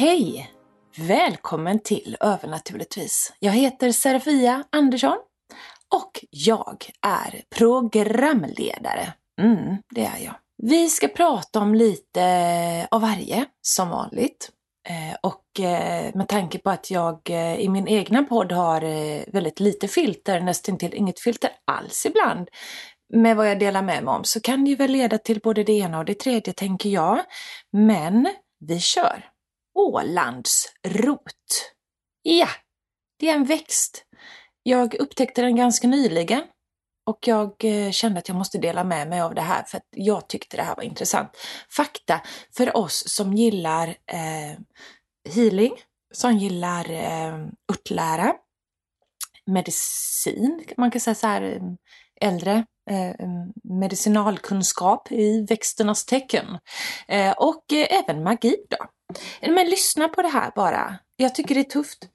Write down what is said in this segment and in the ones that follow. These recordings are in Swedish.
Hej! Välkommen till Övernaturligtvis. Jag heter Serafia Andersson och jag är programledare. Mm, det är jag. Vi ska prata om lite av varje, som vanligt. Eh, och eh, med tanke på att jag eh, i min egna podd har väldigt lite filter, nästan till inget filter alls ibland, med vad jag delar med mig om, så kan det ju väl leda till både det ena och det tredje, tänker jag. Men vi kör! Ålandsrot. Ja, det är en växt. Jag upptäckte den ganska nyligen och jag eh, kände att jag måste dela med mig av det här för att jag tyckte det här var intressant. Fakta för oss som gillar eh, healing, som gillar eh, örtlära, medicin, man kan säga så här eh, äldre eh, medicinalkunskap i växternas tecken eh, och eh, även magi då. Men lyssna på det här bara. Jag tycker det är tufft.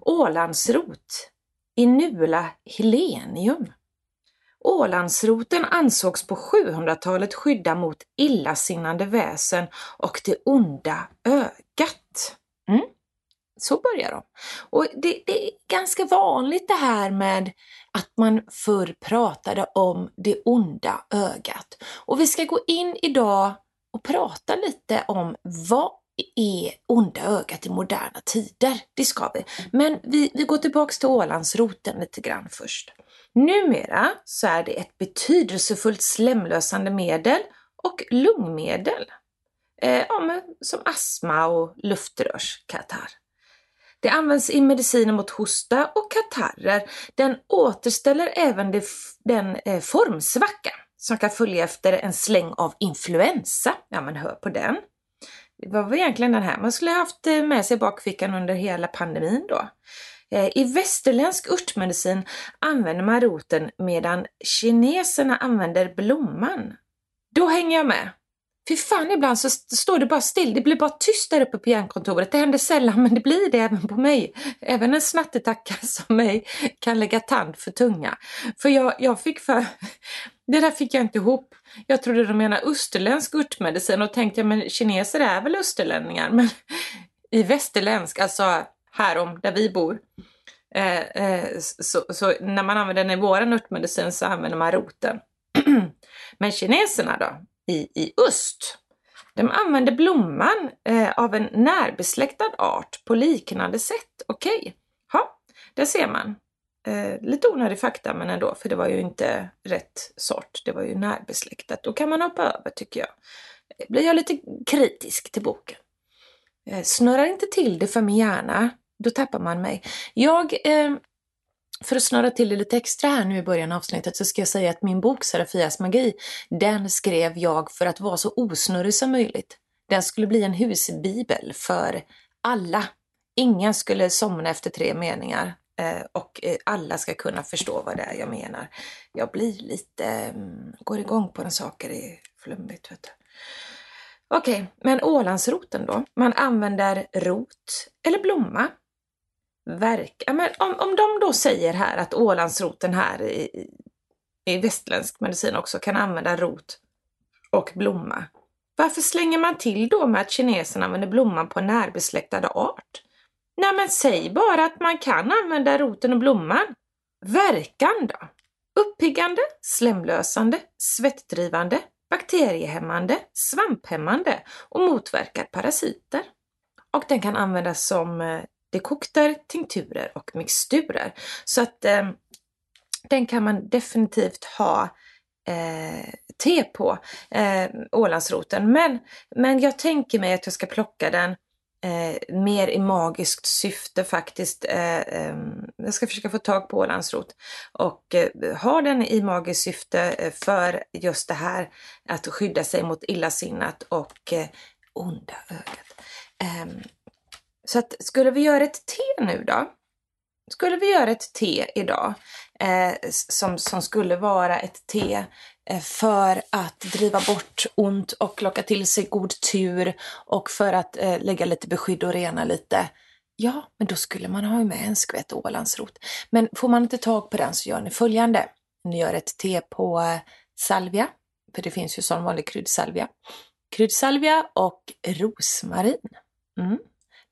Ålandsrot. Inula helenium. Ålandsroten ansågs på 700-talet skydda mot illasinnande väsen och det onda ögat. Mm. Så börjar de. Och det, det, är ganska vanligt det här med att man förr pratade om det onda ögat. Och vi ska gå in idag och prata lite om vad är onda ögat i moderna tider. Det ska vi. Men vi, vi går tillbaks till Ålandsroten lite grann först. Numera så är det ett betydelsefullt slemlösande medel och lungmedel. Eh, ja, som astma och luftrörskatarr. Det används i mediciner mot hosta och katarrer. Den återställer även det, den eh, formsvacka som kan följa efter en släng av influensa. Ja, men hör på den. Det var väl egentligen den här man skulle haft eh, med sig i bakfickan under hela pandemin då. Eh, I västerländsk örtmedicin använder man roten medan kineserna använder blomman. Då hänger jag med. Fy fan, ibland så står det bara still. Det blir bara tyst där uppe på hjärnkontoret. Det händer sällan, men det blir det även på mig. Även en snattetacka som mig kan lägga tand för tunga. För jag, jag fick för... Det där fick jag inte ihop. Jag trodde de menade österländsk örtmedicin och tänkte, men kineser är väl österlänningar? Men i västerländsk, alltså här om där vi bor, eh, eh, så, så, när man använder den i våran örtmedicin så använder man roten. men kineserna då? I, i öst. De använder blomman eh, av en närbesläktad art på liknande sätt. Okej, okay. ja, där ser man. Eh, lite onödig fakta men ändå, för det var ju inte rätt sort. Det var ju närbesläktat. Då kan man hoppa över tycker jag. Eh, blir jag lite kritisk till boken. Eh, snurrar inte till det för min hjärna, då tappar man mig. Jag eh, för att snurra till det lite extra här nu i början av avsnittet så ska jag säga att min bok Serafias magi, den skrev jag för att vara så osnurrig som möjligt. Den skulle bli en husbibel för alla. Ingen skulle somna efter tre meningar eh, och eh, alla ska kunna förstå vad det är jag menar. Jag blir lite, mm, går igång på när saker är flummigt. vet du. Okej, okay, men Ålandsroten då? Man använder rot eller blomma verk... men om, om de då säger här att Ålandsroten här i, i västländsk medicin också kan använda rot och blomma. Varför slänger man till då med att kineserna använder blomman på en närbesläktad art? Nej men säg bara att man kan använda roten och blomman. Verkan då? Uppiggande, slemlösande, svettdrivande, bakteriehämmande, svamphämmande och motverkar parasiter. och den kan användas som eh, dekokter, tinkturer och mixturer. Så att eh, den kan man definitivt ha eh, te på, eh, Ålandsroten. Men, men jag tänker mig att jag ska plocka den eh, mer i magiskt syfte faktiskt. Eh, eh, jag ska försöka få tag på Ålandsrot och eh, ha den i magiskt syfte eh, för just det här att skydda sig mot illasinnat och eh, onda ögat. Ehm, så att skulle vi göra ett te nu då? Skulle vi göra ett te idag eh, som, som skulle vara ett te eh, för att driva bort ont och locka till sig god tur och för att eh, lägga lite beskydd och rena lite. Ja, men då skulle man ha med en skvätt Ålandsrot. Men får man inte tag på den så gör ni följande. Ni gör ett te på eh, salvia, för det finns ju sån vanlig kryddsalvia. Kryddsalvia och rosmarin. Mm.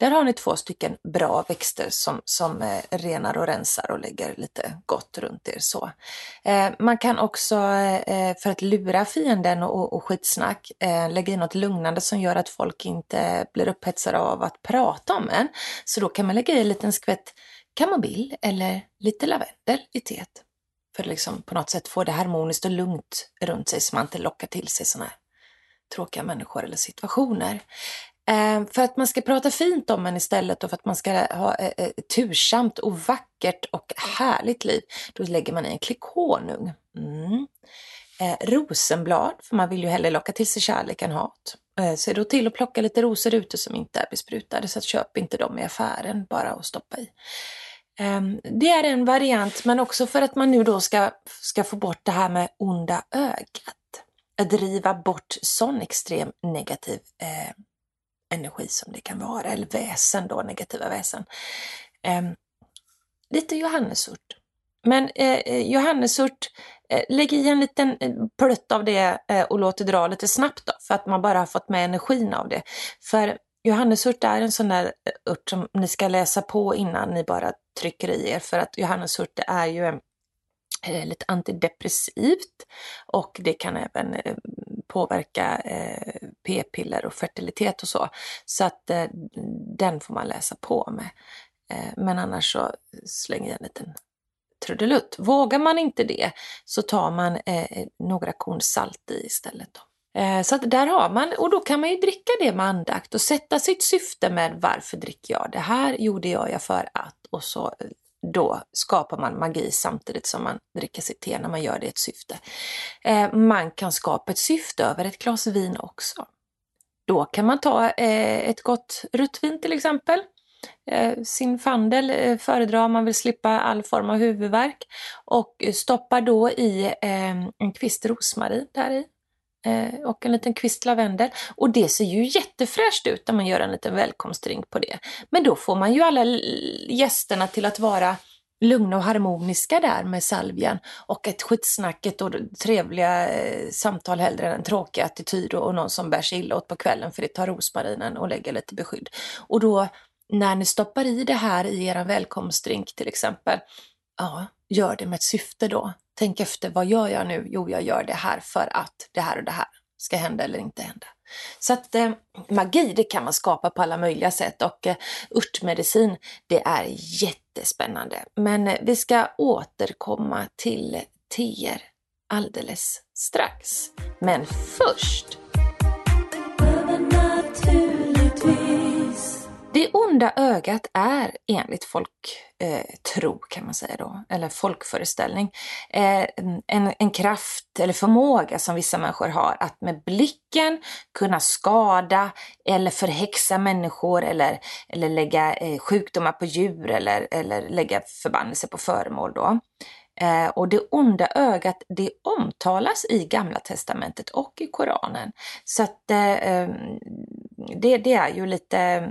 Där har ni två stycken bra växter som, som eh, renar och rensar och lägger lite gott runt er. så. Eh, man kan också, eh, eh för att lura fienden och, och skitsnack, eh, lägga in något lugnande som gör att folk inte blir upphetsade av att prata om en. Så då kan man lägga i en liten skvätt kamomill eller lite lavendel i teet. För att liksom på något sätt få det harmoniskt och lugnt runt sig så man inte lockar till sig sådana här tråkiga människor eller situationer. Eh, för att man ska prata fint om en istället och för att man ska ha eh, eh, ett eh, tursamt och vackert och härligt liv, då lägger man i en klick honung. Mm. Eh, rosenblad, för man vill ju hellre locka till sig kärlek än hat. Eh, se då till att plocka lite rosor ute som inte är besprutade, så att köp inte dem i affären bara och stoppa i. Ehm, det är en variant, men också för att man nu då ska, ska få bort det här med onda ögat. Att driva bort sån extrem negativ eh, energi som det kan vara, eller väsen då, negativa väsen. Eh, lite johannesurt. Men eh, eh johannesurt, eh, lägg i en liten eh, plutt av det eh, och låt det dra lite snabbt då, för att man bara har fått med energin av det. För johannesurt är en sån där eh, ört som ni ska läsa på innan ni bara trycker i er, för att johannesurt det är ju lite antidepressivt och det kan även påverka eh, p-piller och fertilitet och så. Så att eh, den får man läsa på med. Eh, men annars så slänger jag en liten trudelutt. Vågar man inte det så tar man eh, några korn salt i istället. Då. Eh, så att där har man, och då kan man ju dricka det med andakt och sätta sitt syfte med varför dricker jag det här? gjorde jag jag för att och så eh, då skapar man magi samtidigt som man dricker sitt te när man gör det i ett syfte. Eh, man kan skapa ett syfte över ett glas vin också. Då kan man ta eh, ett gott ruttvin till exempel. Eh, sin fandel eh, föredrar man vill slippa all form av huvudvärk och stoppar då i eh, en kvist rosmarin där i eh, och en liten kvist lavendel. Och det ser ju jättefräscht ut när man gör en liten välkomstdrink på det. Men då får man ju alla gästerna till att vara lugna och harmoniska där med salvian och ett skitsnacket och trevliga eh, samtal hellre än en tråkig attityd och, någon som bär sig illa åt på kvällen för det tar rosmarinen och lägger lite beskydd. Och då när ni stoppar i det här i er välkomstdrink till exempel, ja, gör det med ett syfte då. Tänk efter, vad gör jag nu? Jo, jag gör det här för att det här och det här ska hända eller inte hända. Så att eh, magi, det kan man skapa på alla möjliga sätt och eh, örtmedicin, det är jätte jättespännande. Men eh, vi ska återkomma till teer alldeles strax. Men först Det onda ögat är enligt folktro eh, kan man säga då, eller folkföreställning, eh, en, en kraft eller förmåga som vissa människor har att med blicken kunna skada eller förhäxa människor eller, eller lägga eh, sjukdomar på djur eller, eller lägga förbannelse på föremål då. Eh, och det onda ögat, det omtalas i Gamla Testamentet och i Koranen. Så att eh, eh, det, det är ju lite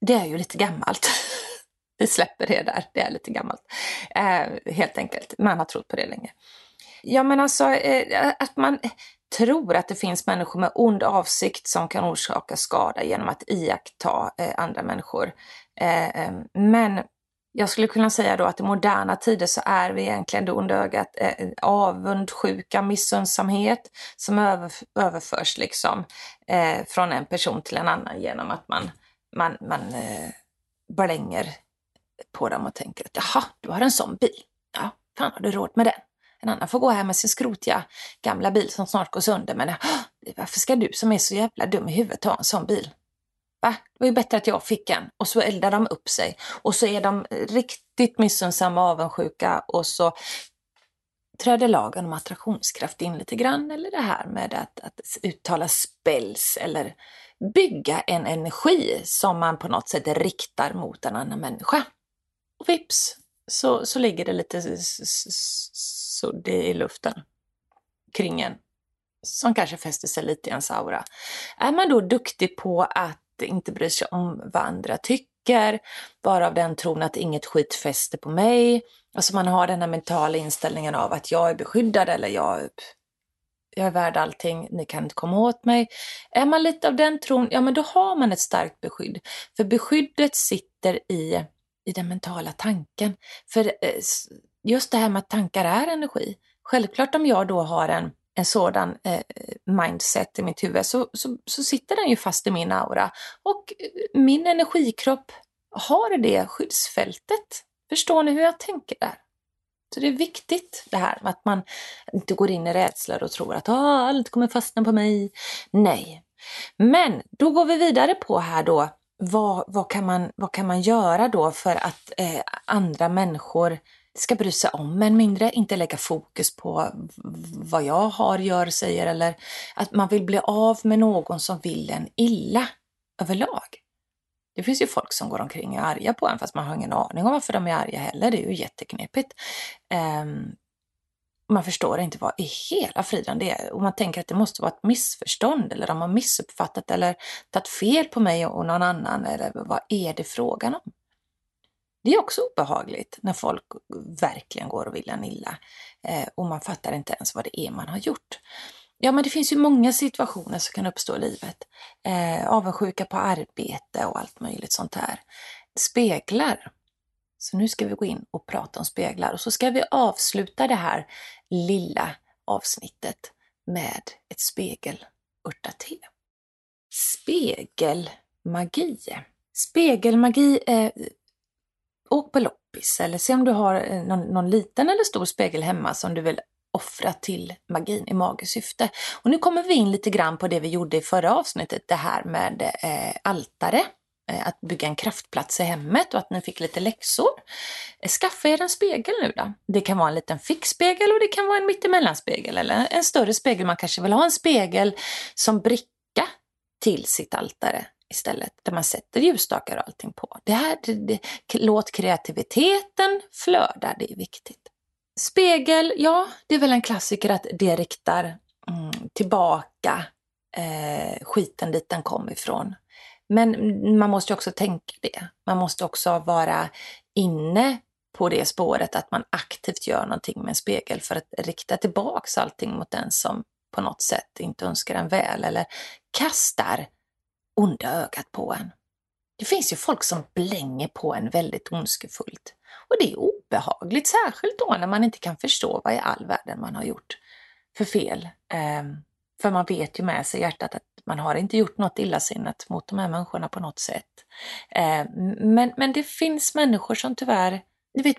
det är ju lite gammalt. Vi släpper det där, det är lite gammalt. Eh, helt enkelt, man har trott på det länge. Ja men alltså eh, att man tror att det finns människor med ond avsikt som kan orsaka skada genom att iaktta eh, andra människor. Eh, eh, men jag skulle kunna säga då att i moderna tider så är vi egentligen det onda ögat eh, avundsjuka, missundsamhet som över, överförs liksom eh, från en person till en annan genom att man man, man eh, blänger på dem och tänker att jaha, du har en sån bil. Ja, fan har du råd med den? En annan får gå här med sin skrotiga gamla bil som snart går sönder. Men varför ska du som är så jävla dum i huvudet ha en sån bil? Va? Det var ju bättre att jag fick en. Och så eldar de upp sig. Och så är de riktigt missunnsamma och avundsjuka och så träder lagen om attraktionskraft in lite grann. Eller det här med att, att uttala spells eller bygga en energi som man på något sätt riktar mot en annan människa. Och vips så, så ligger det lite sudd i luften kring en som kanske fäster sig lite i ens aura. Är man då duktig på att inte bry sig om vad andra tycker, bara av den tron att inget skit fäster på mig, alltså man har den här mentala inställningen av att jag är beskyddad eller jag, jag är värd allting, ni kan inte komma åt mig. Är man lite av den tron, ja men då har man ett starkt beskydd. För beskyddet sitter i, i den mentala tanken. För eh, just det här med att tankar är energi. Självklart om jag då har en, en sådan eh, mindset i mitt huvud så, så, så, sitter den ju fast i min aura. Och eh, min energikropp har det skyddsfältet. Förstår ni hur jag tänker där? Så det är viktigt det här med att man inte går in i rädslor och tror att ah, allt kommer fastna på mig. Nej. Men då går vi vidare på här då, vad, vad, kan, man, vad kan man göra då för att eh, andra människor ska bry sig om en mindre, inte lägga fokus på vad jag har, gör, säger eller att man vill bli av med någon som vill en illa överlag. Det finns ju folk som går omkring och är arga på en fast man har ingen aning om varför de är arga heller. Det är ju jätteknepigt. Um, man förstår inte vad i hela friden det är och man tänker att det måste vara ett missförstånd eller de har missuppfattat eller tagit fel på mig och någon annan eller vad är det frågan om? Det är också obehagligt när folk verkligen går och vill en illa eh, och man fattar inte ens vad det är man har gjort. Ja, men det finns ju många situationer som kan uppstå i livet. Eh, avundsjuka på arbete och allt möjligt sånt här. Speglar. Så nu ska vi gå in och prata om speglar och så ska vi avsluta det här lilla avsnittet med ett spegelörtate. Spegelmagi. Spegelmagi eh, åk på loppis eller se om du har eh, någon, någon, liten eller stor spegel hemma som du vill offra till magin i magesyfte. Och nu kommer vi in lite grann på det vi gjorde i förra avsnittet, det här med eh, altare. Eh, att bygga en kraftplats i hemmet och att ni fick lite läxor. Eh, skaffa er en spegel nu då. Det kan vara en liten fixspegel och det kan vara en mittemellanspegel eller en större spegel. Man kanske vill ha en spegel som bricka till sitt altare istället, där man sätter ljusstakar och allting på. Det här, det, det, låt kreativiteten flöda, det är viktigt. Spegel, ja, det är väl en klassiker att det riktar mm, tillbaka eh, skiten dit den kom ifrån. Men man måste också tänka det. Man måste också vara inne på det spåret att man aktivt gör någonting med en spegel för att rikta tillbaks allting mot den som på något sätt inte önskar en väl eller kastar onda ögat på en. Det finns ju folk som blänger på en väldigt ondskefullt. Och det är obehagligt, särskilt då när man inte kan förstå vad i all världen man har gjort för fel. Ehm, för man vet ju med sig i hjärtat att man har inte gjort något illasinnat mot de här människorna på något sätt. Ehm, men, men det finns människor som tyvärr, ni vet,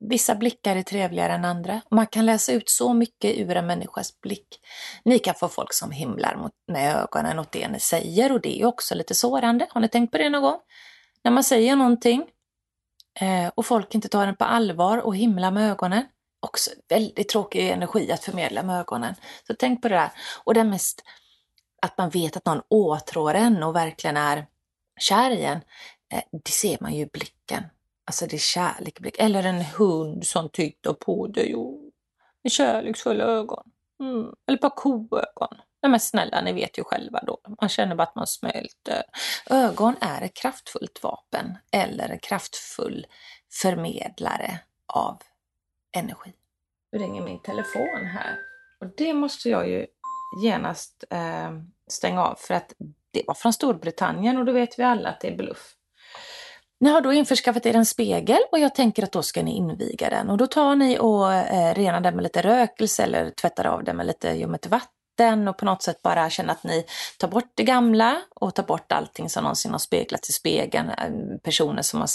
Vissa blickar är trevligare än andra. Man kan läsa ut så mycket ur en människas blick. Ni kan få folk som himlar mot, med ögonen åt det ni säger och det är också lite sårande. Har ni tänkt på det någon gång? När man säger någonting Eh, och folk inte tar den på allvar och himlar med ögonen. Också väldigt tråkig energi att förmedla med ögonen. Så tänk på det där. Och det mest att man vet att någon åtrår en och verkligen är kär i en. Eh, det ser man ju i blicken. Alltså det är kärlek. i blicken. Eller en hund som tittar på dig och med kärleksfulla ögon. Mm. Eller ett par koögon. Nej men snälla, ni vet ju själva då. Man känner bara att man smälter. Ögon är ett kraftfullt vapen eller en kraftfull förmedlare av energi. Nu ringer min telefon här och det måste jag ju genast eh, stänga av för att det var från Storbritannien och då vet vi alla att det är bluff. Ni har då införskaffat er en spegel och jag tänker att då ska ni inviga den och då tar ni och eh, renar den med lite rökelse eller tvättar av den med lite ljummet vatten den och på något sätt bara känna att ni tar bort det gamla och tar bort allting som någonsin har speglats i spegeln, eh, personer som har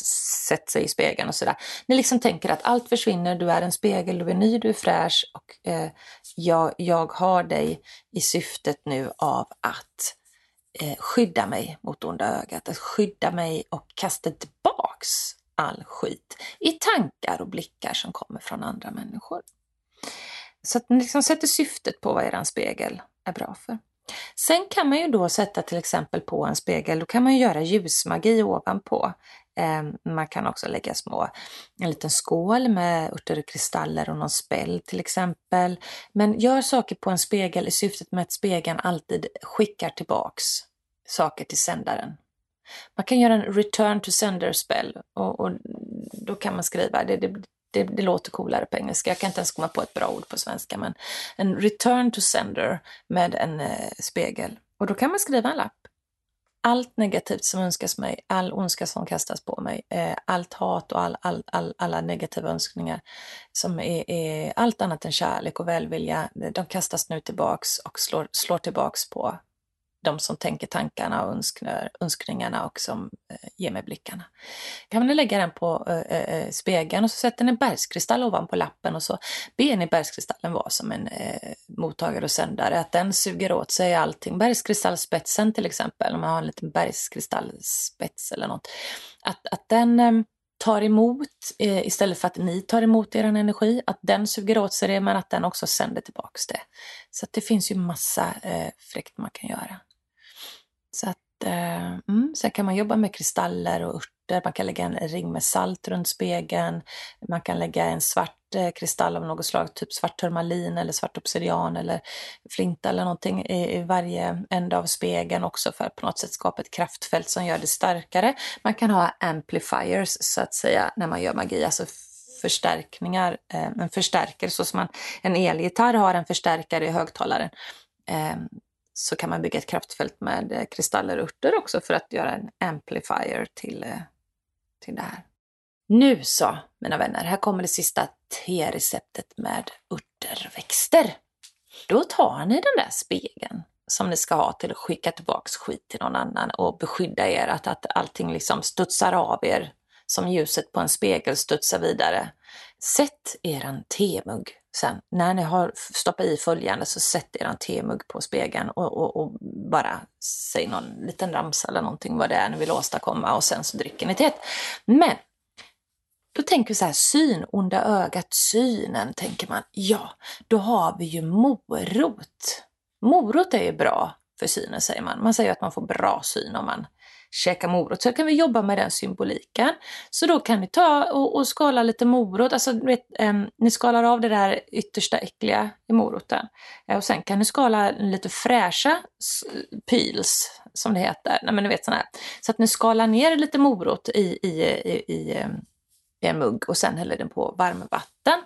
sett sig i spegeln och sådär. Ni liksom tänker att allt försvinner, du är en spegel, du är ny, du är fräsch och eh, jag, jag har dig i syftet nu av att eh, skydda mig mot onda ögat, att skydda mig och kasta tillbaks all skit i tankar och blickar som kommer från andra människor. Så att ni liksom sätter syftet på vad er spegel är bra för. Sen kan man ju då sätta till exempel på en spegel, då kan man ju göra ljusmagi ovanpå. Ehm, man kan också lägga små, en liten skål med örter och kristaller och någon spell till exempel. Men gör saker på en spegel i syftet med att spegeln alltid skickar tillbaks saker till sändaren. Man kan göra en return to sender spell och, och då kan man skriva, det, det, det, det, låter coolare på engelska, jag kan inte ens komma på ett bra ord på svenska, men en return to sender med en eh, spegel. Och då kan man skriva en lapp. Allt negativt som önskas mig, all ondska som kastas på mig, eh, allt hat och all, all, all, alla negativa önskningar som är, är, allt annat än kärlek och välvilja, de kastas nu tillbaks och slår, slår tillbaks på de som tänker tankarna och önskningar, önskningarna och som eh, ger mig blickarna. Kan ni lägga den på eh, eh, eh, spegeln och så sätter ni en bergskristall ovanpå lappen och så ber ni bergskristallen vara som en eh, mottagare och sändare, att den suger åt sig allting. Bergskristallspetsen till exempel, om man har en liten bergskristallspets eller något, att, att den eh, tar emot eh, istället för att ni tar emot er energi, att den suger åt sig det men att den också sänder tillbaks det. Så det finns ju massa eh, fräckt man kan göra. Så att, eh, mm, sen kan man jobba med kristaller och örter, man kan lägga en ring med salt runt spegeln, man kan lägga en svart eh, kristall av något slag, typ svart turmalin eller svart obsidian eller flinta eller någonting i, i varje ände av spegeln också för att på något sätt skapa ett kraftfält som gör det starkare. Man kan ha amplifiers så att säga när man gör magi, alltså förstärkningar, eh, en förstärkare så som man, en elgitarr har en förstärkare i högtalaren. Ehm, så kan man bygga ett kraftfält med eh, kristaller och örter också för att göra en amplifier till, eh, till det här. Nu så, mina vänner, här kommer det sista te-receptet med örterväxter. Då tar ni den där spegeln som ni ska ha till att skicka tillbaks skit till någon annan och beskydda er, att, att allting liksom studsar av er som ljuset på en spegel studsar vidare. Sätt eran temugg sen. När ni har stoppat i följande så sätt eran temugg på spegeln och, och, och, bara säg någon liten ramsa eller någonting vad det är ni vill åstadkomma och sen så dricker ni teet. Men då tänker vi så här, syn, onda ögat, synen, tänker man. Ja, då har vi ju morot. Morot är ju bra för synen säger man. Man säger att man får bra syn om man käka morot. Så kan vi jobba med den symboliken. Så då kan ni ta och, och skala lite morot, alltså vet, um, ni skalar av det där yttersta äckliga i moroten. Uh, och sen kan ni skala lite fräscha pils, som det heter. Nej, men ni vet såna här. Så att ni skalar ner lite morot i, i, i, i, i en mugg och sen häller den på varmvatten.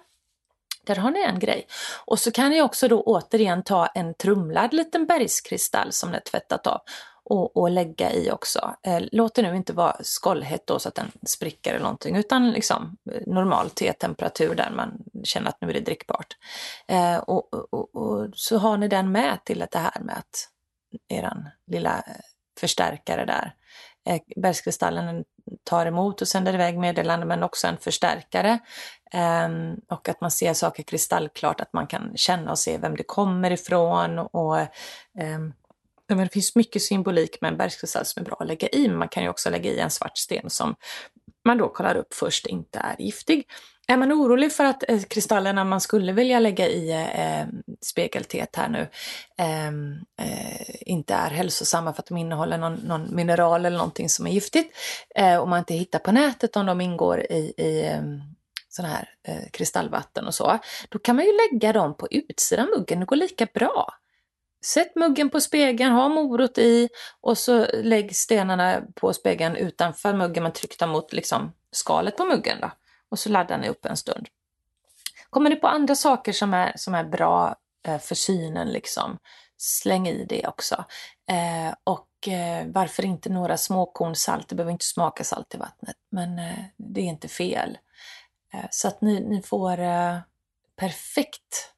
Där har ni en grej. Och så kan ni också då återigen ta en trumlad liten bergskristall som ni har tvättat av och, och lägga i också. Eh, Låt det nu inte vara skållhett då så att den spricker eller någonting utan liksom eh, normal tetemperatur där man känner att nu är det drickbart. Eh, och, och, och, så har ni den med till det här med att eran lilla eh, förstärkare där. Eh, bergskristallen tar emot och sänder iväg meddelanden, men också en förstärkare. Eh, och att man ser saker kristallklart, att man kan känna och se vem det kommer ifrån och ehm, men det finns mycket symbolik med en bergskristall som är bra att lägga i, men man kan ju också lägga i en svart sten som man då kollar upp först inte är giftig. Är man orolig för att eh, kristallerna man skulle vilja lägga i eh, eh spegelteet här nu ehm, eh, inte är hälsosamma för att de innehåller någon, någon mineral eller någonting som är giftigt eh, och man inte hittar på nätet om de ingår i, i ehm, sådana här eh, kristallvatten och så, då kan man ju lägga dem på utsidan muggen, det går lika bra. Sätt muggen på spegeln, ha morot i och så lägg stenarna på spegeln utanför muggen men tryckta mot liksom skalet på muggen. Då. Och så laddar ni upp en stund. Kommer ni på andra saker som är, som är bra eh, för synen, liksom, släng i det också. Eh, och eh, varför inte några småkorn salt? Det behöver inte smaka salt i vattnet, men eh, det är inte fel. Eh, så att ni, ni får eh, perfekt,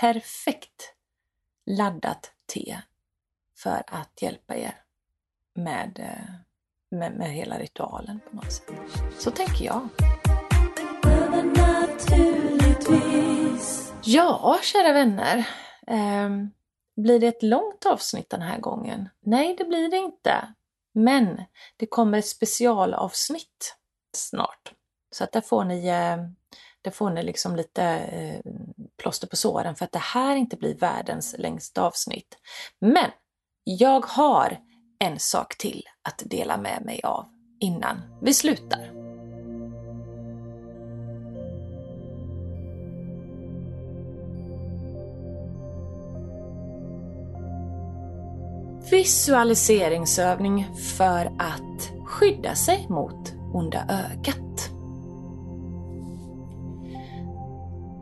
perfekt laddat te för att hjälpa er med, eh, med, med hela ritualen på något sätt. Så tänker jag. Ja, kära vänner. Eh, blir det ett långt avsnitt den här gången? Nej, det blir det inte. Men det kommer ett specialavsnitt snart. Så att där får ni, eh, där får ni liksom lite eh, plåster på såren för att det här inte blir världens längsta avsnitt. Men jag har en sak till att dela med mig av innan vi slutar. Visualiseringsövning för att skydda sig mot onda ögat.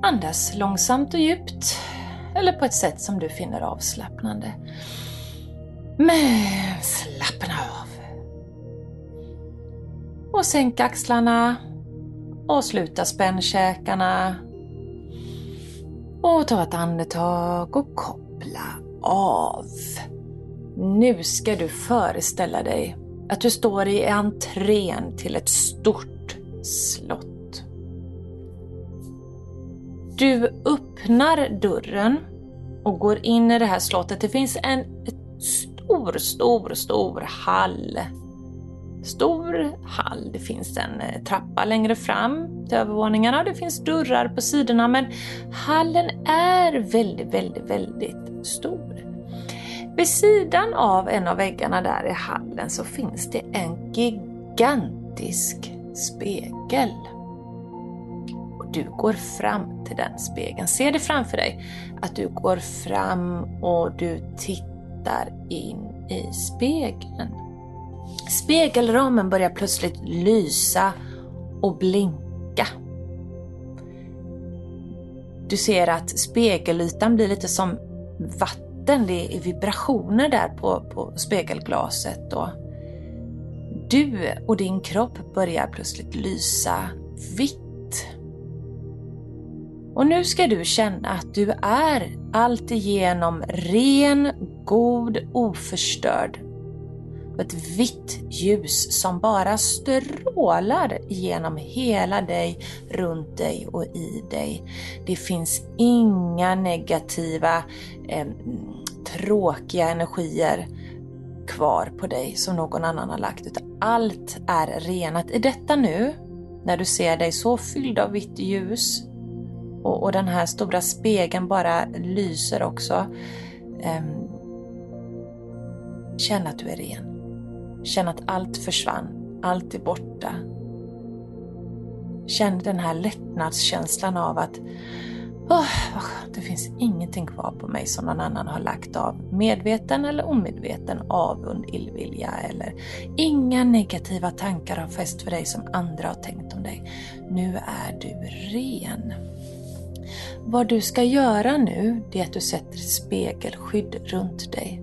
Andas långsamt och djupt eller på ett sätt som du finner avslappnande. Men slappna av. Och sänk axlarna och sluta spänn käkarna. Och ta ett andetag och koppla av. Nu ska du föreställa dig att du står i entrén till ett stort slott. Du öppnar dörren och går in i det här slottet. Det finns en stor, stor, stor hall. Stor hall. Det finns en eh, trappa längre fram till övervåningarna. Det finns dörrar på sidorna men hallen är väldigt, väldigt, väldigt stor. Vid sidan av en av väggarna där i hallen så finns det en gigantisk spegel. Du går fram till den spegeln. Se det framför dig att du går fram och du tittar in i spegeln. Spegelramen börjar plötsligt lysa och blinka. Du ser att spegelytan blir lite som vatten vatten, det är vibrationer där på, på spegelglaset och du och din kropp börjar plötsligt lysa vitt. Och nu ska du känna att du är alltigenom ren, god, oförstörd. Ett vitt ljus som bara strålar genom hela dig, runt dig och i dig. Det finns inga negativa eh, tråkiga energier kvar på dig som någon annan har lagt, utan allt är renat. I detta nu, när du ser dig så fylld av vitt ljus och, och den här stora spegeln bara lyser också. Eh, känn att du är ren. Känn att allt försvann, allt är borta. Känn den här lättnadskänslan av att Oh, det finns ingenting kvar på mig som någon annan har lagt av, medveten eller omedveten avund, illvilja eller inga negativa tankar har fäst för dig som andra har tänkt om dig. Nu är du ren. Vad du ska göra nu, det är att du sätter ett spegelskydd runt dig.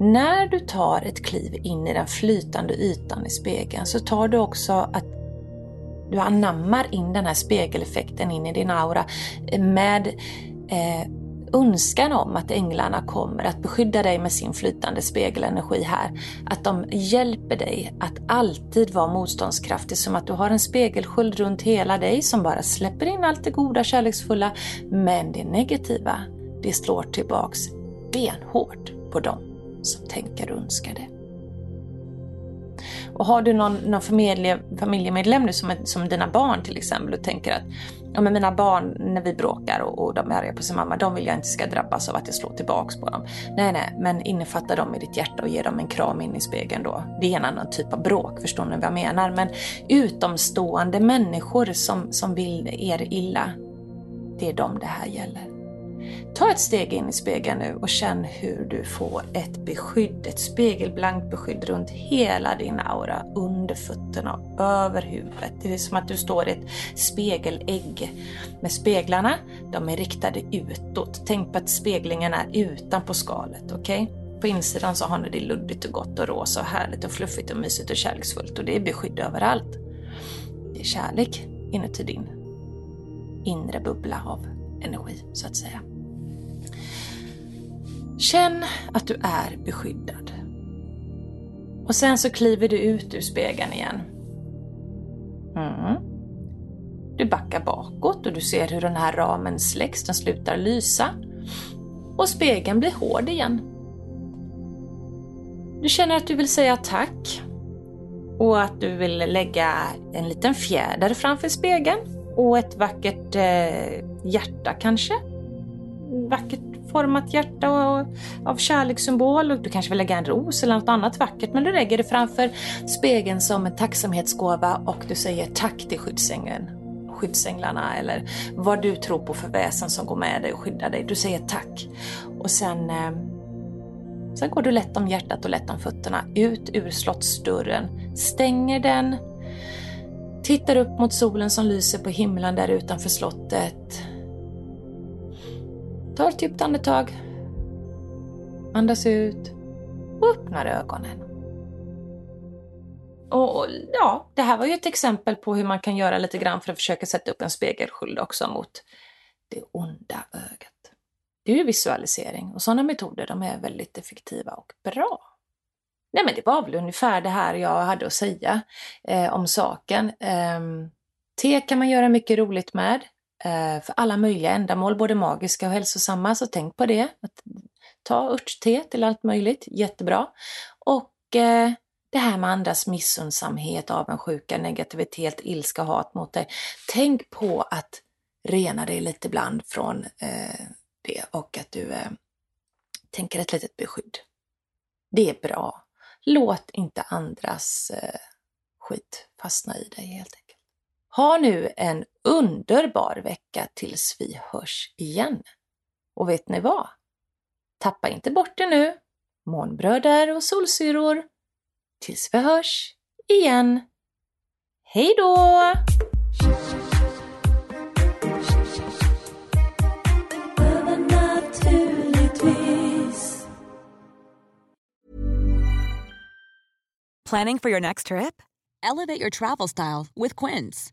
När du tar ett kliv in i den flytande ytan i spegeln så tar du också att du anammar in den här spegeleffekten in i din aura med eh, önskan om att änglarna kommer att beskydda dig med sin flytande spegelenergi här. Att de hjälper dig att alltid vara motståndskraftig som att du har en spegelsköld runt hela dig som bara släpper in allt det goda, kärleksfulla. Men det negativa, det slår tillbaks benhårt på dem som tänker och önskar det. Och har du någon, någon familje, familjemedlem nu som, som dina barn till exempel och tänker att ja, men mina barn när vi bråkar och, och de är arga på sin mamma, de vill jag inte ska drabbas av att jag slår tillbaks på dem. Nej, nej, men innefatta dem i ditt hjärta och ge dem en kram in i spegeln då. Det är en annan typ av bråk, förstår ni vad jag menar? Men utomstående människor som, som vill er illa, det är dem det här gäller. Ta ett steg in i spegeln nu och känn hur du får ett beskydd, ett spegelblankt beskydd runt hela din aura, under fötterna och över huvudet. Det är som att du står i ett spegelägg. Med speglarna, de är riktade utåt. Tänk på att speglingen är utanpå skalet, okej? Okay? På insidan så har ni det luddigt och gott och rosa och härligt och fluffigt och mysigt och kärleksfullt och det är beskydd överallt. Det är kärlek inuti din inre bubbla av energi, så att säga. Känn att du är beskyddad. Och sen så kliver du ut ur spegeln igen. Mm. Du backar bakåt och du ser hur den här ramen släcks, den slutar lysa. Och spegeln blir hård igen. Du känner att du vill säga tack. Och att du vill lägga en liten fjäder framför spegeln. Och ett vackert eh, hjärta kanske. Vackert format hjärta och, av kärlekssymbol. Och du kanske vill lägga en ros eller något annat vackert. Men du lägger det framför spegeln som en tacksamhetsgåva och du säger tack till skyddsängeln skyddsänglarna eller vad du tror på för väsen som går med dig och skyddar dig. Du säger tack. Och sen, eh, sen går du lätt om hjärtat och lätt om fötterna ut ur slottsdörren, stänger den, tittar upp mot solen som lyser på himlen där utanför slottet. Tar ett djupt andetag, andas ut och öppnar ögonen. Och ja, det här var ju ett exempel på hur man kan göra lite grann för att försöka sätta upp en spegelskydd också mot det onda ögat. Det är ju visualisering och sådana metoder de är väldigt effektiva och bra. Nej men det var väl ungefär det här jag hade att säga eh, om saken. Eh, te kan man göra mycket roligt med Eh, för alla möjliga ändamål, både magiska och hälsosamma, så tänk på det. Att ta örtte till allt möjligt, jättebra. Och eh, det här med andras missundsamhet, avundsjuka, negativitet, ilska, hat mot dig. Tänk på att rena dig lite ibland från eh, det och att du eh, tänker ett litet beskydd. Det är bra. Låt inte andras eh, skit fastna i dig helt enkelt. Ha nu en underbar vecka tills vi hörs igen. Och vet ni vad? Tappa inte bort det nu. Månbröder och solsyror Tills vi hörs igen. Hej då! Planning for your next trip? Elevate your travel style with Quince.